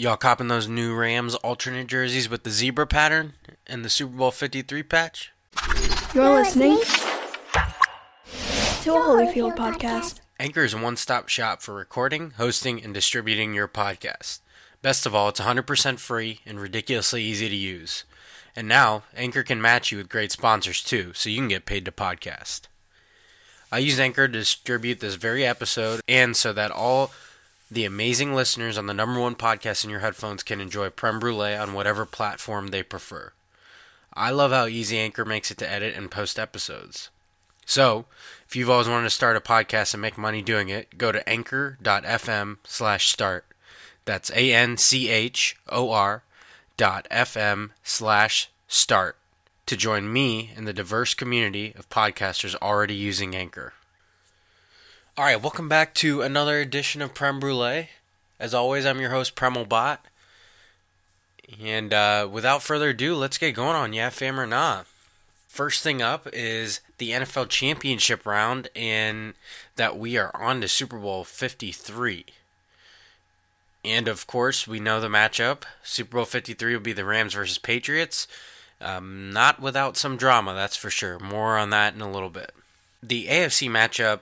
Y'all copping those new Rams alternate jerseys with the zebra pattern and the Super Bowl 53 patch? You're listening to a Holyfield podcast. Anchor is a one stop shop for recording, hosting, and distributing your podcast. Best of all, it's 100% free and ridiculously easy to use. And now, Anchor can match you with great sponsors too, so you can get paid to podcast. I use Anchor to distribute this very episode and so that all the amazing listeners on the number one podcast in your headphones can enjoy Prem Brulee on whatever platform they prefer. I love how easy Anchor makes it to edit and post episodes. So, if you've always wanted to start a podcast and make money doing it, go to anchor.fm slash start. That's A N C H O R dot FM slash start to join me in the diverse community of podcasters already using Anchor. All right, welcome back to another edition of Prem Brulee. As always, I'm your host, Premelbot. And uh, without further ado, let's get going on Yeah Fam or Nah. First thing up is the NFL Championship round, and that we are on to Super Bowl 53. And of course, we know the matchup. Super Bowl 53 will be the Rams versus Patriots. Um, not without some drama, that's for sure. More on that in a little bit. The AFC matchup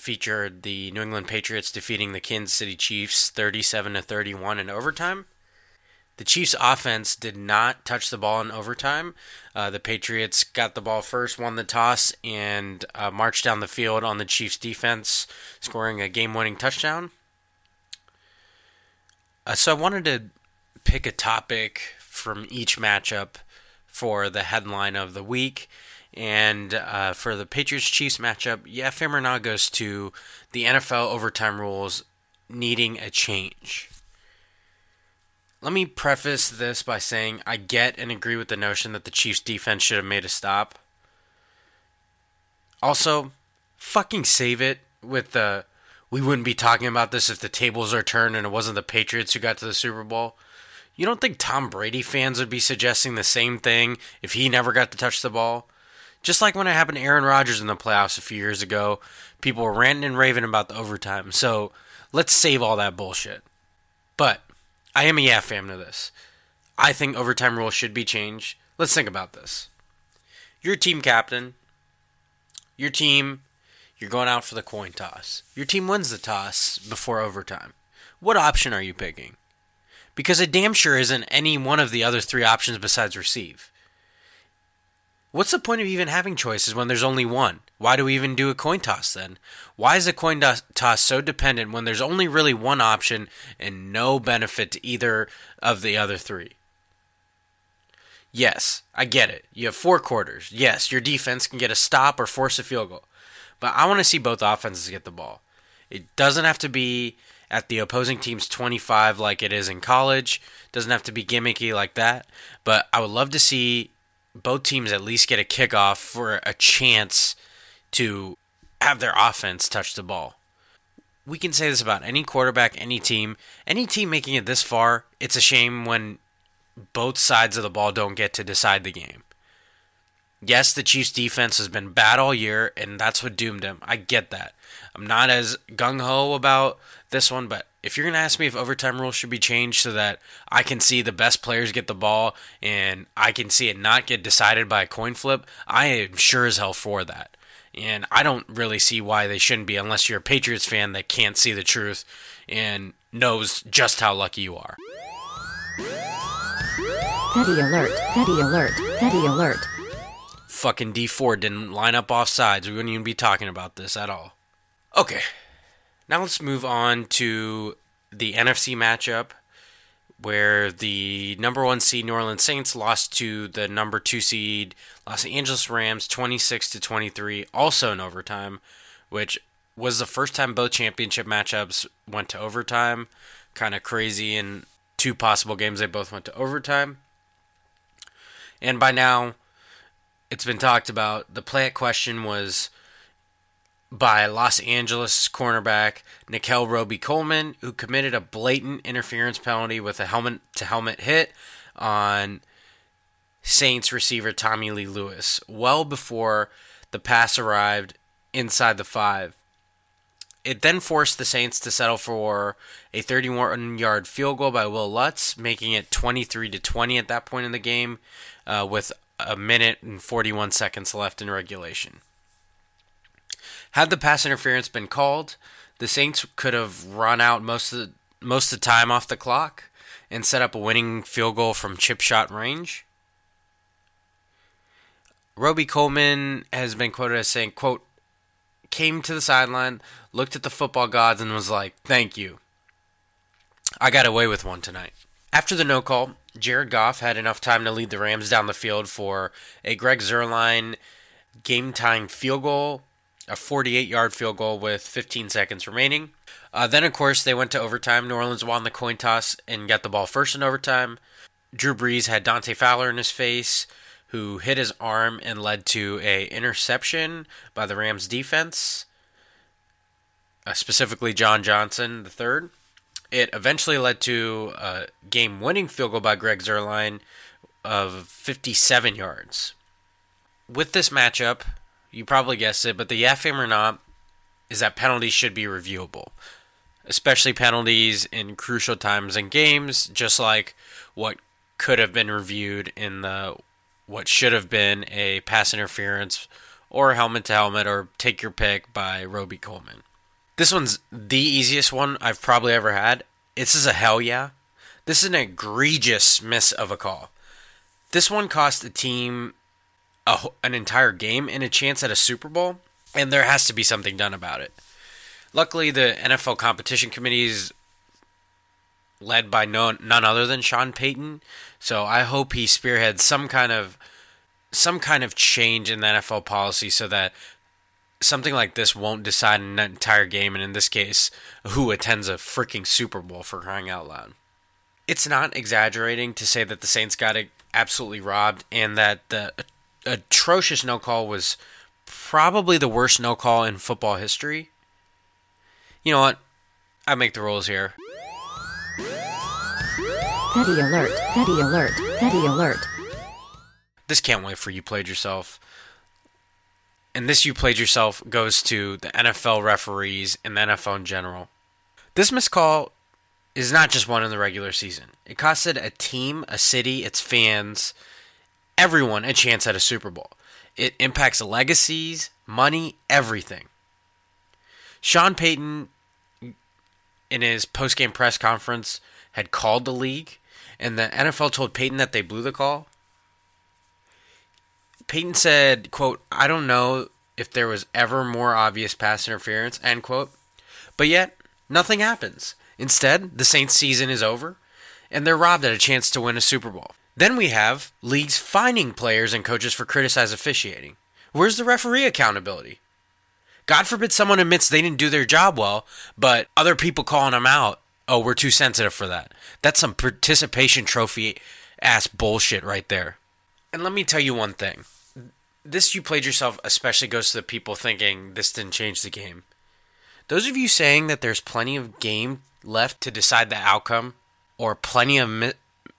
featured the New England Patriots defeating the Kansas City Chiefs 37 to 31 in overtime. The Chiefs' offense did not touch the ball in overtime. Uh, the Patriots got the ball first, won the toss, and uh, marched down the field on the Chiefs' defense, scoring a game winning touchdown. Uh, so I wanted to pick a topic from each matchup for the headline of the week. And uh, for the Patriots Chiefs matchup, yeah, Famerna goes to the NFL overtime rules needing a change. Let me preface this by saying I get and agree with the notion that the Chiefs defense should have made a stop. Also, fucking save it with the we wouldn't be talking about this if the tables are turned and it wasn't the Patriots who got to the Super Bowl. You don't think Tom Brady fans would be suggesting the same thing if he never got to touch the ball? Just like when it happened to Aaron Rodgers in the playoffs a few years ago, people were ranting and raving about the overtime. So let's save all that bullshit. But I am a yeah fan of this. I think overtime rules should be changed. Let's think about this. You're team captain. Your team, you're going out for the coin toss. Your team wins the toss before overtime. What option are you picking? Because it damn sure isn't any one of the other three options besides receive. What's the point of even having choices when there's only one? Why do we even do a coin toss then? Why is a coin toss so dependent when there's only really one option and no benefit to either of the other three? Yes, I get it. You have four quarters. Yes, your defense can get a stop or force a field goal. But I want to see both offenses get the ball. It doesn't have to be at the opposing team's 25 like it is in college. Doesn't have to be gimmicky like that. But I would love to see both teams at least get a kickoff for a chance to have their offense touch the ball. We can say this about any quarterback, any team, any team making it this far. It's a shame when both sides of the ball don't get to decide the game. Yes, the Chiefs' defense has been bad all year, and that's what doomed them. I get that. I'm not as gung ho about this one, but if you're going to ask me if overtime rules should be changed so that I can see the best players get the ball and I can see it not get decided by a coin flip, I am sure as hell for that. And I don't really see why they shouldn't be unless you're a Patriots fan that can't see the truth and knows just how lucky you are. Petty alert, petty alert, petty alert. Fucking Dee Ford didn't line up off sides. We wouldn't even be talking about this at all. Okay, now let's move on to the NFC matchup where the number one seed New Orleans Saints lost to the number two seed Los Angeles Rams 26 to 23, also in overtime, which was the first time both championship matchups went to overtime. Kind of crazy in two possible games they both went to overtime. And by now, it's been talked about. The play at question was by Los Angeles cornerback Nickell Robey-Coleman, who committed a blatant interference penalty with a helmet to helmet hit on Saints receiver Tommy Lee Lewis, well before the pass arrived inside the five. It then forced the Saints to settle for a 31-yard field goal by Wil Lutz, making it 23 to 20 at that point in the game, uh, with a minute and 41 seconds left in regulation. Had the pass interference been called, the Saints could have run out most of the, most of the time off the clock and set up a winning field goal from chip shot range. Robey-Coleman has been quoted as saying, quote, came to the sideline, looked at the football gods, and was like, thank you. I got away with one tonight. After the no call, Jared Goff had enough time to lead the Rams down the field for a Greg Zuerlein game time field goal, a 48 yard field goal with 15 seconds remaining. Uh, then, of course, they went to overtime. New Orleans won the coin toss and got the ball first in overtime. Drew Brees had Dante Fowler in his face, who hit his arm and led to a interception by the Rams defense, uh, specifically John Johnson the third. It eventually led to a game-winning field goal by Greg Zuerlein of 57 yards. With this matchup, you probably guessed it, but the yeah fame or not is that penalties should be reviewable, especially penalties in crucial times in games, just like what could have been reviewed in the what should have been a pass interference or helmet to helmet or take your pick by Robey-Coleman. This one's the easiest one I've probably ever had. This is a hell yeah. This is an egregious miss of a call. This one cost the team a, an entire game and a chance at a Super Bowl, and there has to be something done about it. Luckily, the NFL competition committee is led by no, none other than Sean Payton, so I hope he spearheads some kind of some kind of change in the NFL policy so that something like this won't decide an entire game, and in this case, who attends a freaking Super Bowl for crying out loud. It's not exaggerating to say that the Saints got absolutely robbed, and that the atrocious no call was probably the worst no call in football history. You know what? I make the rules here. Petty alert, petty alert, petty alert. This can't wait for you played yourself. And this you played yourself goes to the NFL referees and the NFL in general. This missed call is not just one in the regular season. It costed a team, a city, its fans, everyone a chance at a Super Bowl. It impacts legacies, money, everything. Sean Payton, in his post-game press conference, had called the league, and the NFL told Payton that they blew the call. Payton said, quote, I don't know if there was ever more obvious pass interference, end quote. But yet, nothing happens. Instead, the Saints season is over, and they're robbed at a chance to win a Super Bowl. Then we have leagues fining players and coaches for criticized officiating. Where's the referee accountability? God forbid someone admits they didn't do their job well, but other people calling them out, oh, we're too sensitive for that. That's some participation trophy ass bullshit right there. And let me tell you one thing this you played yourself especially goes to the people thinking this didn't change the game. Those of you saying that there's plenty of game left to decide the outcome or plenty of mi-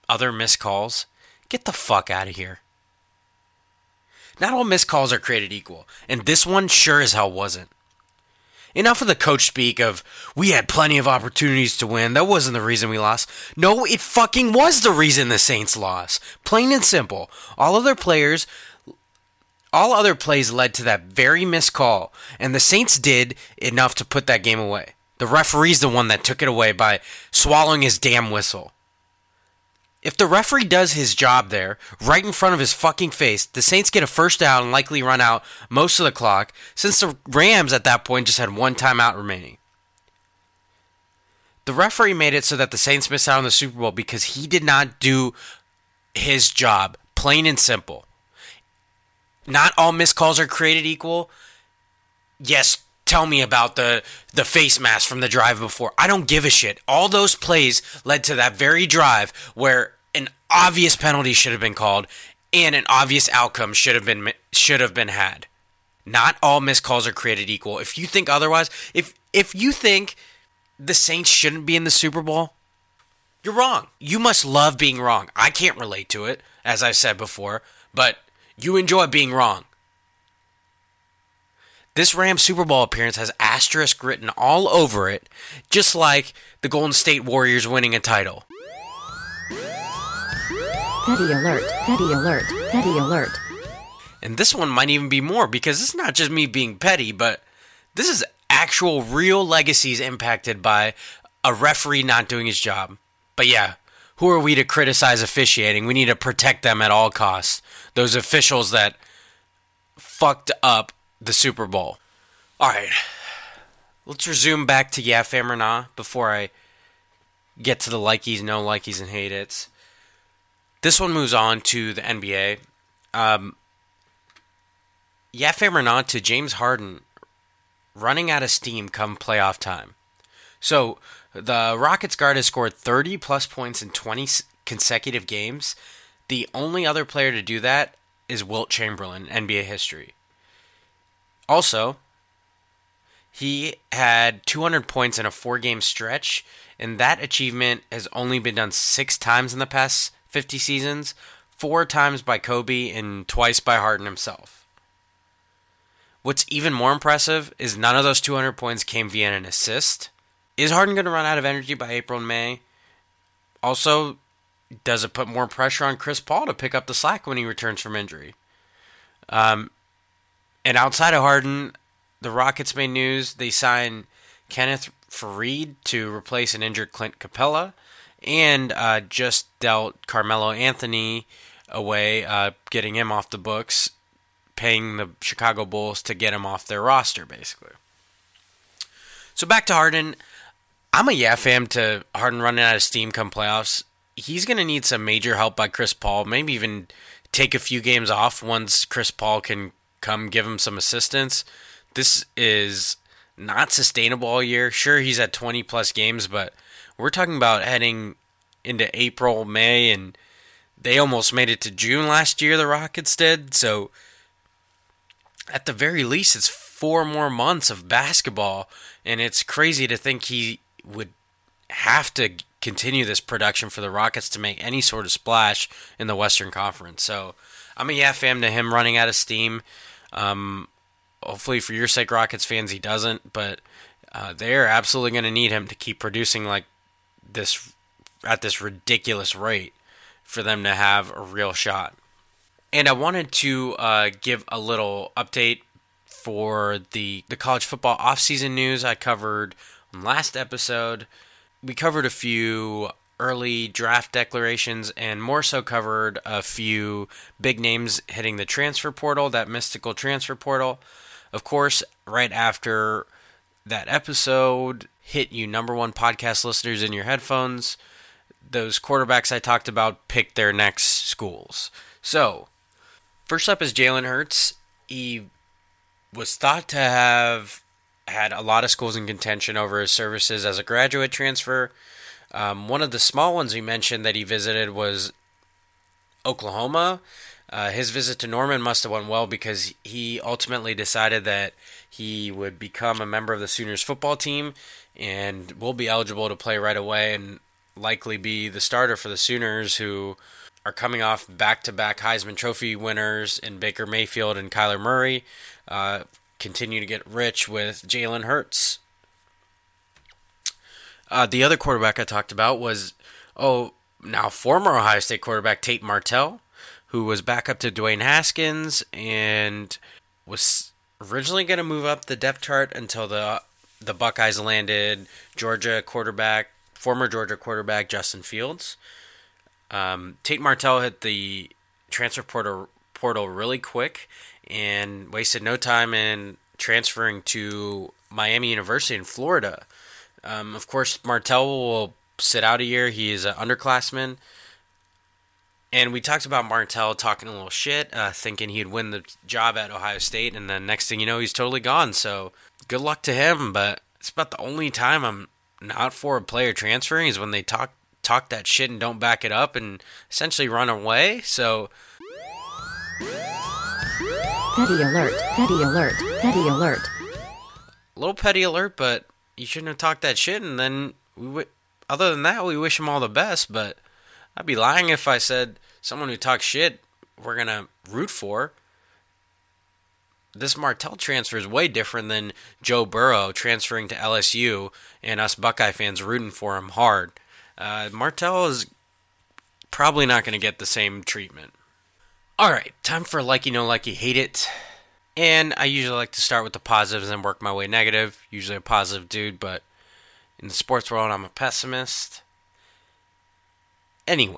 other missed calls, get the fuck out of here. Not all missed calls are created equal, and this one sure as hell wasn't. Enough of the coach speak of, we had plenty of opportunities to win. That wasn't the reason we lost. No, it fucking was the reason the Saints lost. Plain and simple. All other players all other plays led to that very missed call, and the Saints did enough to put that game away. The referee's the one that took it away by swallowing his damn whistle. If the referee does his job there, right in front of his fucking face, the Saints get a first down and likely run out most of the clock, since the Rams at that point just had one timeout remaining. The referee made it so that the Saints missed out on the Super Bowl because he did not do his job, plain and simple. Not all missed calls are created equal. Yes, tell me about the the face mask from the drive before. I don't give a shit. All those plays led to that very drive where an obvious penalty should have been called and an obvious outcome should have been should have been had. Not all missed calls are created equal. If you think otherwise, if if you think the Saints shouldn't be in the Super Bowl, you're wrong. You must love being wrong. I can't relate to it, as I've said before, but you enjoy being wrong. This Rams Super Bowl appearance has asterisk written all over it, just like the Golden State Warriors winning a title. Petty alert, petty alert, petty alert. And this one might even be more because it's not just me being petty, but this is actual real legacies impacted by a referee not doing his job. But yeah, who are we to criticize officiating? We need to protect them at all costs. Those officials that fucked up the Super Bowl. All right, let's resume back to Yeah Fam or Nah before I get to the likies, no likies, and hate it's. This one moves on to the NBA. Um, yeah, fam or not, to James Harden running out of steam come playoff time. So the Rockets guard has scored 30 plus points in 20 consecutive games. The only other player to do that is Wilt Chamberlain, NBA history. Also, he had 200 points in a four game stretch, and that achievement has only been done six times in the past 50 seasons four times by Kobe and twice by Harden himself. What's even more impressive is none of those 200 points came via an assist. Is Harden going to run out of energy by April and May? Also, does it put more pressure on Chris Paul to pick up the slack when he returns from injury? Um, and outside of Harden, the Rockets made news. They signed Kenneth Faried to replace an injured Clint Capela and uh, just dealt Carmelo Anthony away, uh, getting him off the books, paying the Chicago Bulls to get him off their roster, basically. So back to Harden. I'm a yeah fam to Harden running out of steam come playoffs. He's going to need some major help by Chris Paul, maybe even take a few games off once Chris Paul can come give him some assistance. This is not sustainable all year. Sure, he's at 20 plus games, but we're talking about heading into April, May, and they almost made it to June last year, the Rockets did. So, at the very least, it's four more months of basketball, and it's crazy to think he would have to continue this production for the Rockets to make any sort of splash in the Western Conference. So, I'm a yeah fan to him running out of steam. Um, hopefully, for your sake, Rockets fans, he doesn't, but uh, they're absolutely going to need him to keep producing like this at this ridiculous rate for them to have a real shot. And I wanted to uh, give a little update for the the college football offseason news I covered on last episode. We covered a few early draft declarations and more so covered a few big names hitting the transfer portal, that mystical transfer portal. Of course, right after that episode hit you number one podcast listeners in your headphones, those quarterbacks I talked about picked their next schools. So, first up is Jalen Hurts. He was thought to have had a lot of schools in contention over his services as a graduate transfer. Um, one of the small ones we mentioned that he visited was Oklahoma. Uh, his visit to Norman must have went well because he ultimately decided that he would become a member of the Sooners football team and will be eligible to play right away and likely be the starter for the Sooners, who are coming off back to back Heisman Trophy winners in Baker Mayfield and Kyler Murray. Uh, continue to get rich with Jalen Hurts. Uh, the other quarterback I talked about was, oh, now former Ohio State quarterback Tate Martell, who was back up to Dwayne Haskins and was originally going to move up the depth chart until the the Buckeyes landed Georgia quarterback, former Georgia quarterback Justin Fields. Um, Tate Martell hit the transfer portal portal really quick and wasted no time in transferring to Miami University in Florida. Um, of course, Martell will sit out a year. He is an underclassman. And we talked about Martell talking a little shit, uh, thinking he'd win the job at Ohio State, and then next thing you know, he's totally gone. So good luck to him. But it's about the only time I'm not for a player transferring is when they talk talk that shit and don't back it up and essentially run away. So Petty alert, petty alert, petty alert. a little petty alert, but you shouldn't have talked that shit. And then we, other than that, we wish him all the best. But I'd be lying if I said someone who talks shit we're gonna root for. this Martell transfer is way different than Joe Burrow transferring to LSU and us Buckeye fans rooting for him hard. Uh, Martell is probably not going to get the same treatment. All right, time for likey no likey hate it. And I usually like to start with the positives and work my way negative. Usually a positive dude, but in the sports world, I'm a pessimist. Anyway,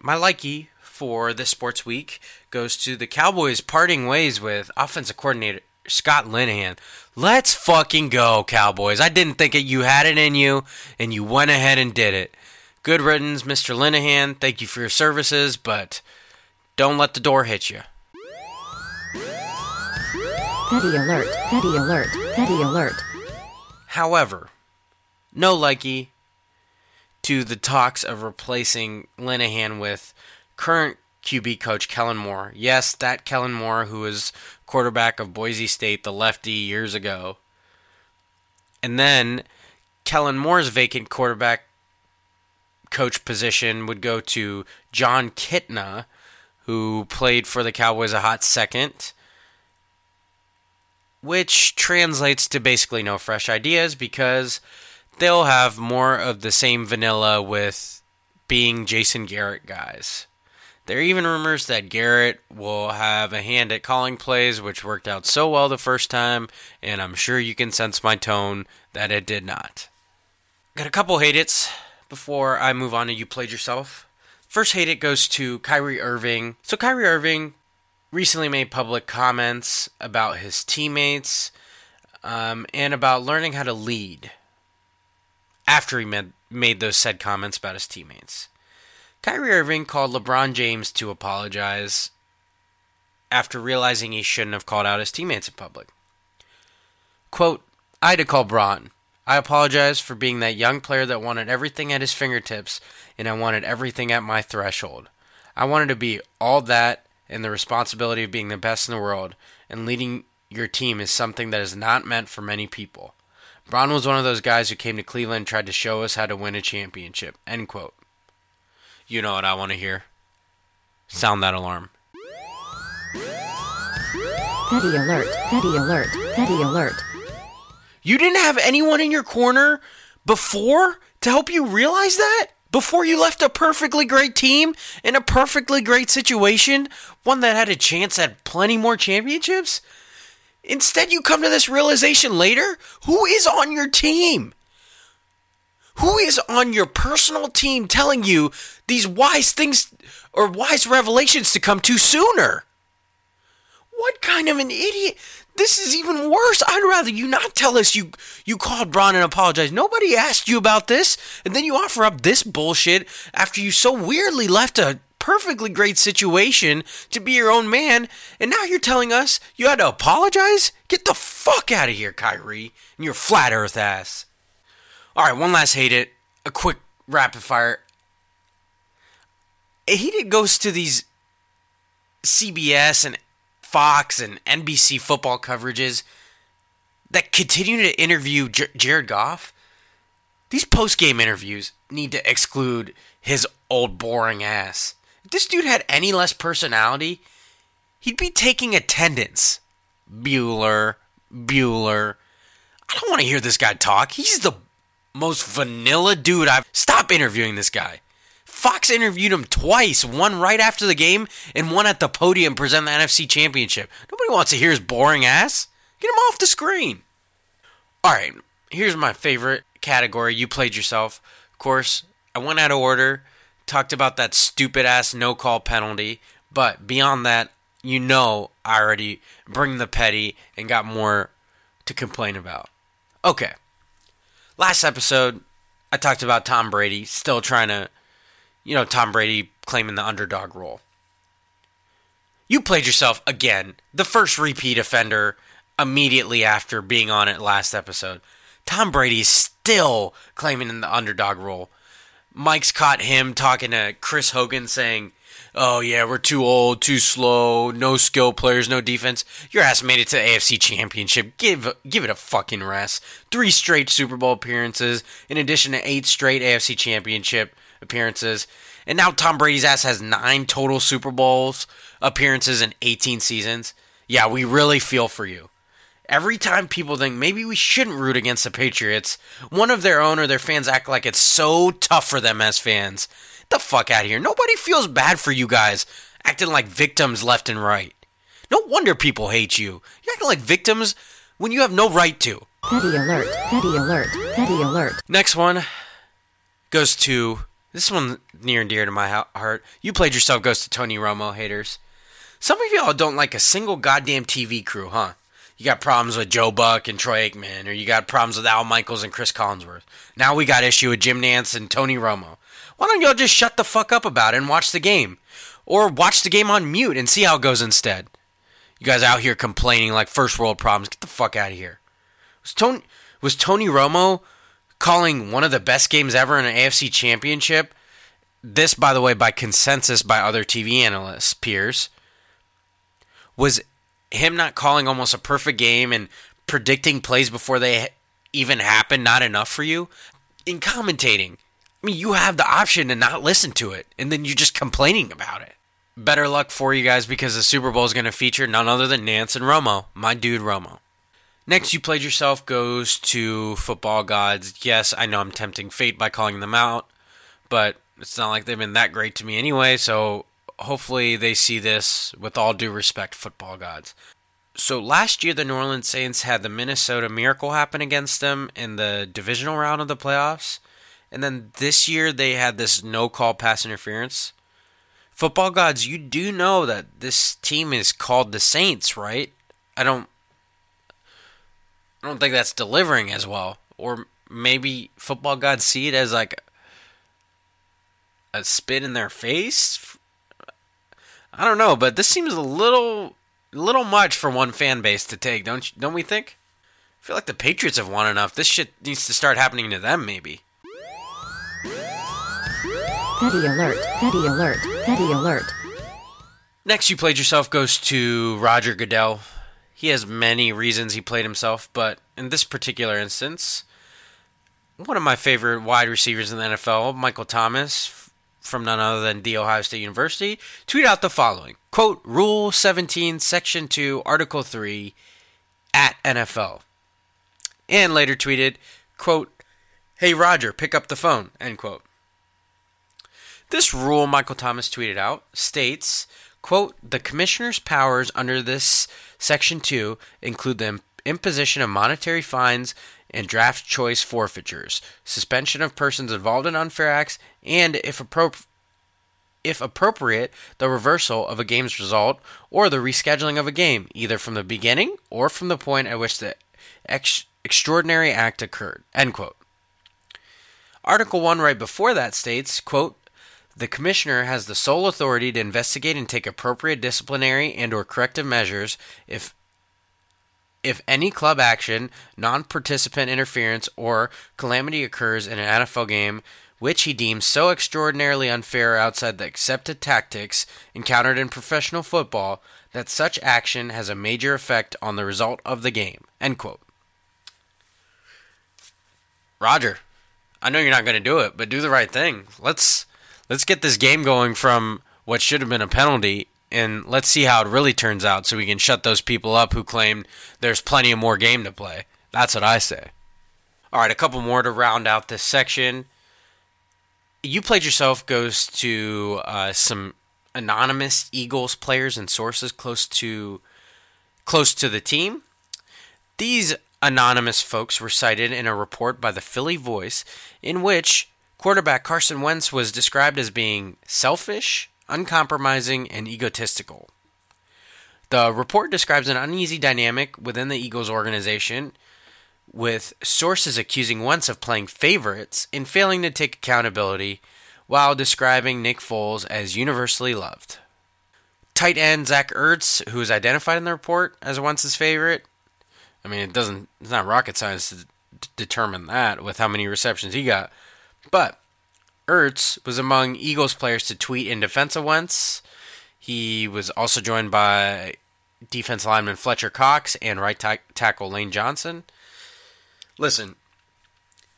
my likey for this sports week goes to the Cowboys parting ways with offensive coordinator Scott Linehan. Let's fucking go, Cowboys. I didn't think you had it in you, and you went ahead and did it. Good riddance, Mr. Linehan. Thank you for your services, but don't let the door hit you. Petty alert, petty alert, petty alert. However, no likey to the talks of replacing Linehan with current QB coach Kellen Moore. Yes, that Kellen Moore who was quarterback of Boise State, the lefty, years ago. And then Kellen Moore's vacant quarterback coach position would go to Jon Kitna, who played for the Cowboys a hot second which translates to basically no fresh ideas because they'll have more of the same vanilla with being Jason Garrett guys. There are even rumors that Garrett will have a hand at calling plays, which worked out so well the first time, and I'm sure you can sense my tone that it did not. Got a couple hate its before I move on to You Played Yourself. First hate it goes to Kyrie Irving. So, Kyrie Irving recently made public comments about his teammates um, and about learning how to lead after he made, made those said comments about his teammates. Kyrie Irving called LeBron James to apologize after realizing he shouldn't have called out his teammates in public. Quote, I had to call Bron. I apologize for being that young player that wanted everything at his fingertips and I wanted everything at my threshold. I wanted to be all that and the responsibility of being the best in the world and leading your team is something that is not meant for many people. Bron was one of those guys who came to Cleveland and tried to show us how to win a championship. End quote. You know what I want to hear. Sound that alarm. Petty alert, petty alert, petty alert. You didn't have anyone in your corner before to help you realize that? Before you left a perfectly great team in a perfectly great situation, one that had a chance at plenty more championships? Instead, you come to this realization later? Who is on your team? Who is on your personal team telling you these wise things or wise revelations to come to sooner? What kind of an idiot? This is even worse. I'd rather you not tell us you you called Bron and apologized. Nobody asked you about this, and then you offer up this bullshit after you so weirdly left a perfectly great situation to be your own man, and now you're telling us you had to apologize? Get the fuck out of here, Kyrie, and your flat earth ass. All right, one last hate it. A quick rapid fire. Hate it goes to these CBS and Fox and NBC football coverages that continue to interview J- Jared Goff. These post game interviews need to exclude his old boring ass. If this dude had any less personality, he'd be taking attendance. Bueller, Bueller. I don't want to hear this guy talk. He's the most vanilla dude I've. Stop interviewing this guy. Fox interviewed him twice, one right after the game and one at the podium presenting the NFC Championship. Nobody wants to hear his boring ass. Get him off the screen. All right, here's my favorite category. You played yourself. Of course, I went out of order, talked about that stupid ass no call penalty, but beyond that, you know I already bring the petty and got more to complain about. Okay. Last episode, I talked about Tom Brady still trying to you know, Tom Brady claiming the underdog role. You played yourself again, the first repeat offender immediately after being on it last episode. Tom Brady's still claiming the underdog role. Mike's caught him talking to Chris Hogan saying, Oh, yeah, we're too old, too slow, no skill players, no defense. Your ass made it to the AFC Championship. Give, give it a fucking rest. Three straight Super Bowl appearances, in addition to eight straight AFC Championship appearances. And now Tom Brady's ass has nine total Super Bowls appearances in 18 seasons. Yeah, we really feel for you. Every time people think maybe we shouldn't root against the Patriots, one of their own or their fans act like it's so tough for them as fans. Get the fuck out of here. Nobody feels bad for you guys acting like victims left and right. No wonder people hate you. You're acting like victims when you have no right to. Petty alert, petty alert, petty alert. Next one goes to this one near and dear to my heart. You played yourself goes to Tony Romo haters. Some of y'all don't like a single goddamn TV crew, huh? You got problems with Joe Buck and Troy Aikman, or you got problems with Al Michaels and Chris Collinsworth. Now we got issue with Jim Nantz and Tony Romo. Why don't y'all just shut the fuck up about it and watch the game? Or watch the game on mute and see how it goes instead. You guys out here complaining like first world problems. Get the fuck out of here. Was Tony, was Tony Romo calling one of the best games ever in an AFC championship? This, by the way, by consensus by other TV analysts, peers, was him not calling almost a perfect game and predicting plays before they even happen not enough for you? In commentating, I mean, you have the option to not listen to it, and then you're just complaining about it. Better luck for you guys because the Super Bowl is going to feature none other than Nantz and Romo, my dude Romo. Next, you played yourself goes to football gods. Yes, I know I'm tempting fate by calling them out, but it's not like they've been that great to me anyway, so hopefully they see this with all due respect, football gods. So last year, the New Orleans Saints had the Minnesota Miracle happen against them in the divisional round of the playoffs. And then this year, they had this no call pass interference. Football gods, you do know that this team is called the Saints, right? I don't I don't think that's delivering as well. Or maybe football gods see it as like a spit in their face. I don't know, but this seems a little little much for one fan base to take, don't you, don't we think? I feel like the Patriots have won enough. This shit needs to start happening to them maybe. Petty alert, petty alert, petty alert. Next you played yourself goes to Roger Goodell. He has many reasons he played himself, but in this particular instance, one of my favorite wide receivers in the NFL, Michael Thomas, from none other than The Ohio State University, tweeted out the following quote, Rule 17, Section 2, Article 3, at NFL. And later tweeted, quote, Hey Roger, pick up the phone, end quote. This rule, Michael Thomas tweeted out, states, quote, the commissioner's powers under this Section 2 include the imposition of monetary fines and draft choice forfeitures, suspension of persons involved in unfair acts, and, if, appro- if appropriate, the reversal of a game's result or the rescheduling of a game, either from the beginning or from the point at which the ex- extraordinary act occurred. End quote. Article 1 right before that states, quote, the commissioner has the sole authority to investigate and take appropriate disciplinary and or corrective measures if if any club action, non-participant interference or calamity occurs in an NFL game which he deems so extraordinarily unfair outside the accepted tactics encountered in professional football that such action has a major effect on the result of the game. End quote. Roger, I know you're not going to do it, but do the right thing. Let's let's get this game going from what should have been a penalty and let's see how it really turns out so we can shut those people up who claim there's plenty of more game to play. That's what I say. All right, a couple more to round out this section. You played yourself goes to uh, some anonymous Eagles players and sources close to close to the team. These anonymous folks were cited in a report by the Philly Voice in which quarterback Carson Wentz was described as being selfish, uncompromising, and egotistical. The report describes an uneasy dynamic within the Eagles organization, with sources accusing Wentz of playing favorites and failing to take accountability, while describing Nick Foles as universally loved. Tight end Zach Ertz, who is identified in the report as Wentz's favorite, I mean, it doesn't, it's not rocket science to d- determine that with how many receptions he got. But Ertz was among Eagles players to tweet in defense of Wentz. He was also joined by defense lineman Fletcher Cox and right ta- tackle Lane Johnson. Listen,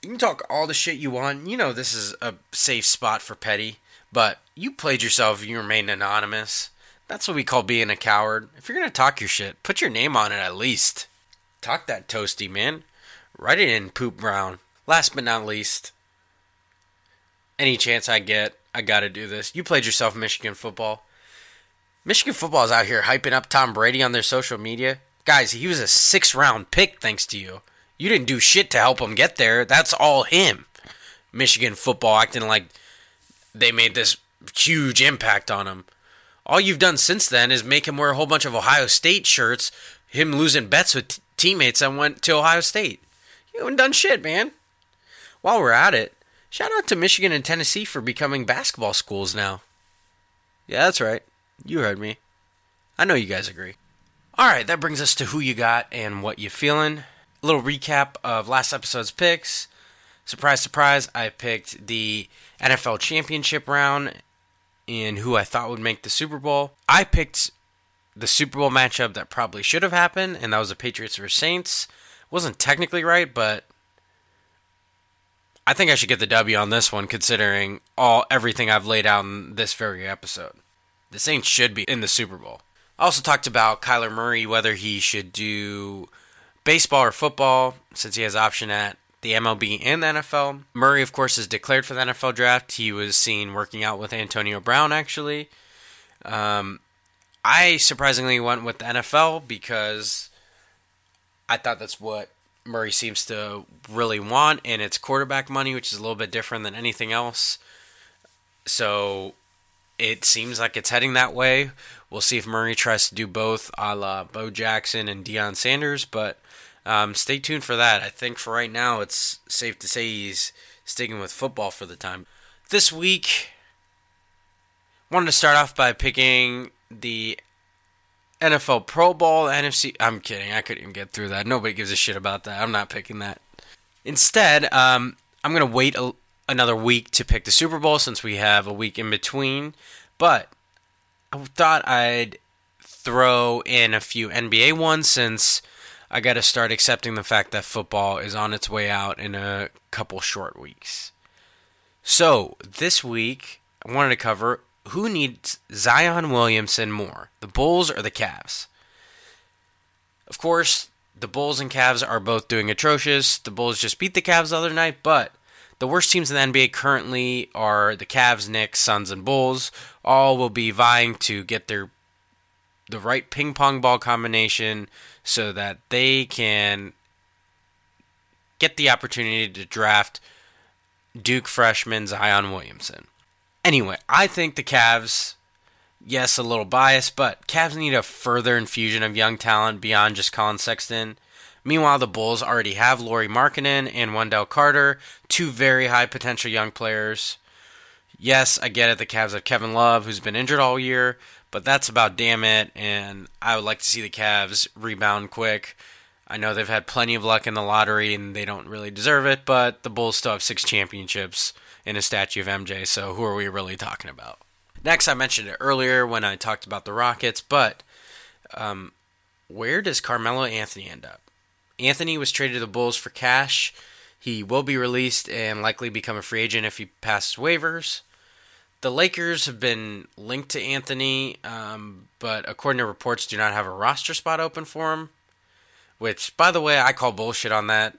you can talk all the shit you want. You know this is a safe spot for petty, but you played yourself. You remained anonymous. That's what we call being a coward. If you're gonna talk your shit, put your name on it at least. Talk that toasty, man. Write it in poop brown. Last but not least, any chance I get, I gotta do this. You played yourself Michigan football. Michigan football is out here hyping up Tom Brady on their social media. Guys, he was a six round pick thanks to you. You didn't do shit to help him get there. That's all him. Michigan football acting like they made this huge impact on him. All you've done since then is make him wear a whole bunch of Ohio State shirts, him losing bets with t- teammates that went to Ohio State. You haven't done shit, man. While we're at it, shout out to Michigan and Tennessee for becoming basketball schools now. Yeah, that's right. You heard me. I know you guys agree. All right, that brings us to who you got and what you feeling. A little recap of last episode's picks. Surprise, surprise, I picked the NFL championship round and who I thought would make the Super Bowl. I picked the Super Bowl matchup that probably should have happened, and that was the Patriots versus Saints. Wasn't technically right, but I think I should get the W on this one, considering all everything I've laid out in this very episode. The Saints should be in the Super Bowl. I also talked about Kyler Murray, whether he should do baseball or football, since he has option at the MLB and the NFL. Murray, of course, is declared for the NFL draft. He was seen working out with Antonio Brown, actually. Um, I surprisingly went with the NFL because I thought that's what Murray seems to really want, and it's quarterback money, which is a little bit different than anything else. So it seems like it's heading that way. We'll see if Murray tries to do both, a la Bo Jackson and Deion Sanders, but um, stay tuned for that. I think for right now, it's safe to say he's sticking with football for the time. This week, wanted to start off by picking the NFL Pro Bowl, NFC. I'm kidding. I couldn't even get through that. Nobody gives a shit about that. I'm not picking that. Instead, um, I'm going to wait a, another week to pick the Super Bowl since we have a week in between. But I thought I'd throw in a few NBA ones since I got to start accepting the fact that football is on its way out in a couple short weeks. So, this week, I wanted to cover who needs Zion Williamson more, the Bulls or the Cavs? Of course, the Bulls and Cavs are both doing atrocious. The Bulls just beat the Cavs the other night, but the worst teams in the NBA currently are the Cavs, Knicks, Suns, and Bulls. All will be vying to get their the right ping pong ball combination so that they can get the opportunity to draft Duke freshman Zion Williamson. Anyway, I think the Cavs, yes, a little biased, but Cavs need a further infusion of young talent beyond just Collin Sexton. Meanwhile, the Bulls already have Lauri Markkanen and Wendell Carter, two very high potential young players. Yes, I get it. The Cavs have Kevin Love, who's been injured all year, but that's about damn it. And I would like to see the Cavs rebound quick. I know they've had plenty of luck in the lottery and they don't really deserve it, but the Bulls still have six championships in a statue of MJ, so who are we really talking about? Next, I mentioned it earlier when I talked about the Rockets, but um, where does Carmelo Anthony end up? Anthony was traded to the Bulls for cash. He will be released and likely become a free agent if he passes waivers. The Lakers have been linked to Anthony, um, but according to reports, do not have a roster spot open for him. Which, by the way, I call bullshit on that.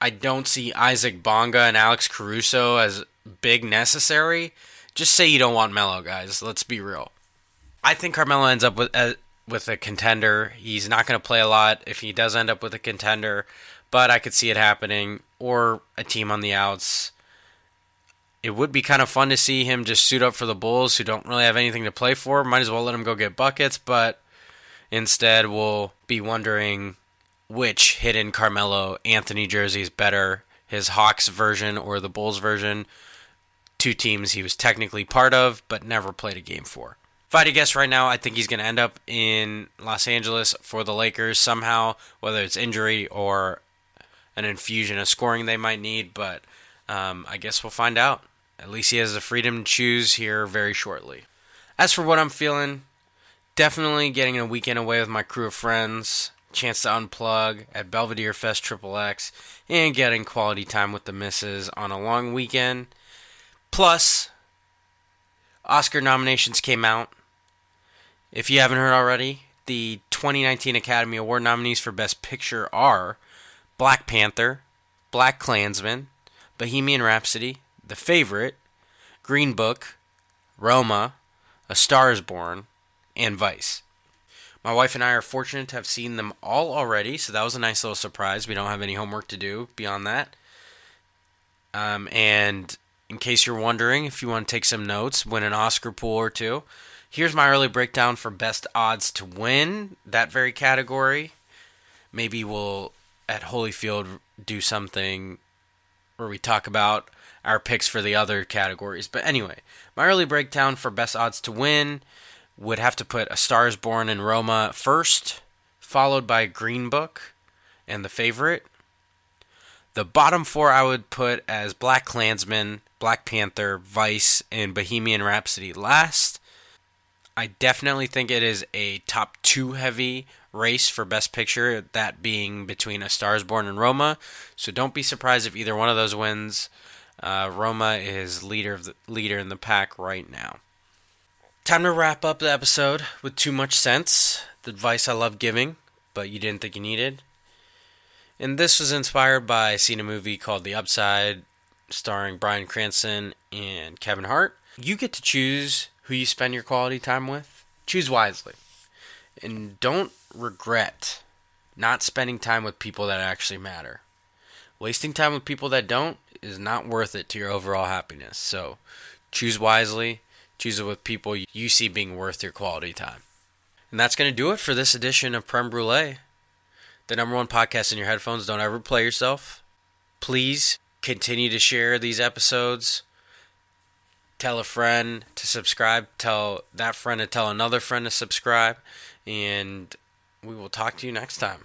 I don't see Isaac Bonga and Alex Caruso as big necessary. Just say you don't want Melo, guys. Let's be real. I think Carmelo ends up with uh, with a contender. He's not going to play a lot if he does end up with a contender, but I could see it happening or a team on the outs. It would be kind of fun to see him just suit up for the Bulls, who don't really have anything to play for. Might as well let him go get buckets, but instead we'll be wondering which hidden Carmelo Anthony jersey is better, his Hawks version or the Bulls version. Two teams he was technically part of, but never played a game for. If I had to guess right now, I think he's going to end up in Los Angeles for the Lakers somehow, whether it's injury or an infusion of scoring they might need. But um, I guess we'll find out. At least he has the freedom to choose here very shortly. As for what I'm feeling, definitely getting a weekend away with my crew of friends chance to unplug at Belvedere Fest Triple X, and getting quality time with the misses on a long weekend. Plus, Oscar nominations came out. If you haven't heard already, the 2019 Academy Award nominees for Best Picture are Black Panther, BlacKkKlansman, Bohemian Rhapsody, The Favorite, Green Book, Roma, A Star is Born, and Vice. My wife and I are fortunate to have seen them all already, so that was a nice little surprise. We don't have any homework to do beyond that. Um, and in case you're wondering, if you want to take some notes, win an Oscar pool or two, here's my early breakdown for best odds to win that very category. Maybe we'll at Holyfield do something where we talk about our picks for the other categories. But anyway, my early breakdown for best odds to win would have to put A Star is Born and Roma first, followed by Green Book and The Favorite. The bottom four I would put as BlacKkKlansman, Black Panther, Vice, and Bohemian Rhapsody last. I definitely think it is a top two heavy race for Best Picture, that being between A Star is Born and Roma. So don't be surprised if either one of those wins. Uh, Roma is leader of the, leader in the pack right now. Time to wrap up the episode with too much sense, the advice I love giving, but you didn't think you needed. And this was inspired by seeing a movie called The Upside, starring Bryan Cranston and Kevin Hart. You get to choose who you spend your quality time with. Choose wisely. And don't regret not spending time with people that actually matter. Wasting time with people that don't is not worth it to your overall happiness. So choose wisely Choose it with people you see being worth your quality time. And that's going to do it for this edition of Prem Brulee, the number one podcast in your headphones. Don't ever play yourself. Please continue to share these episodes. Tell a friend to subscribe. Tell that friend to tell another friend to subscribe. And we will talk to you next time.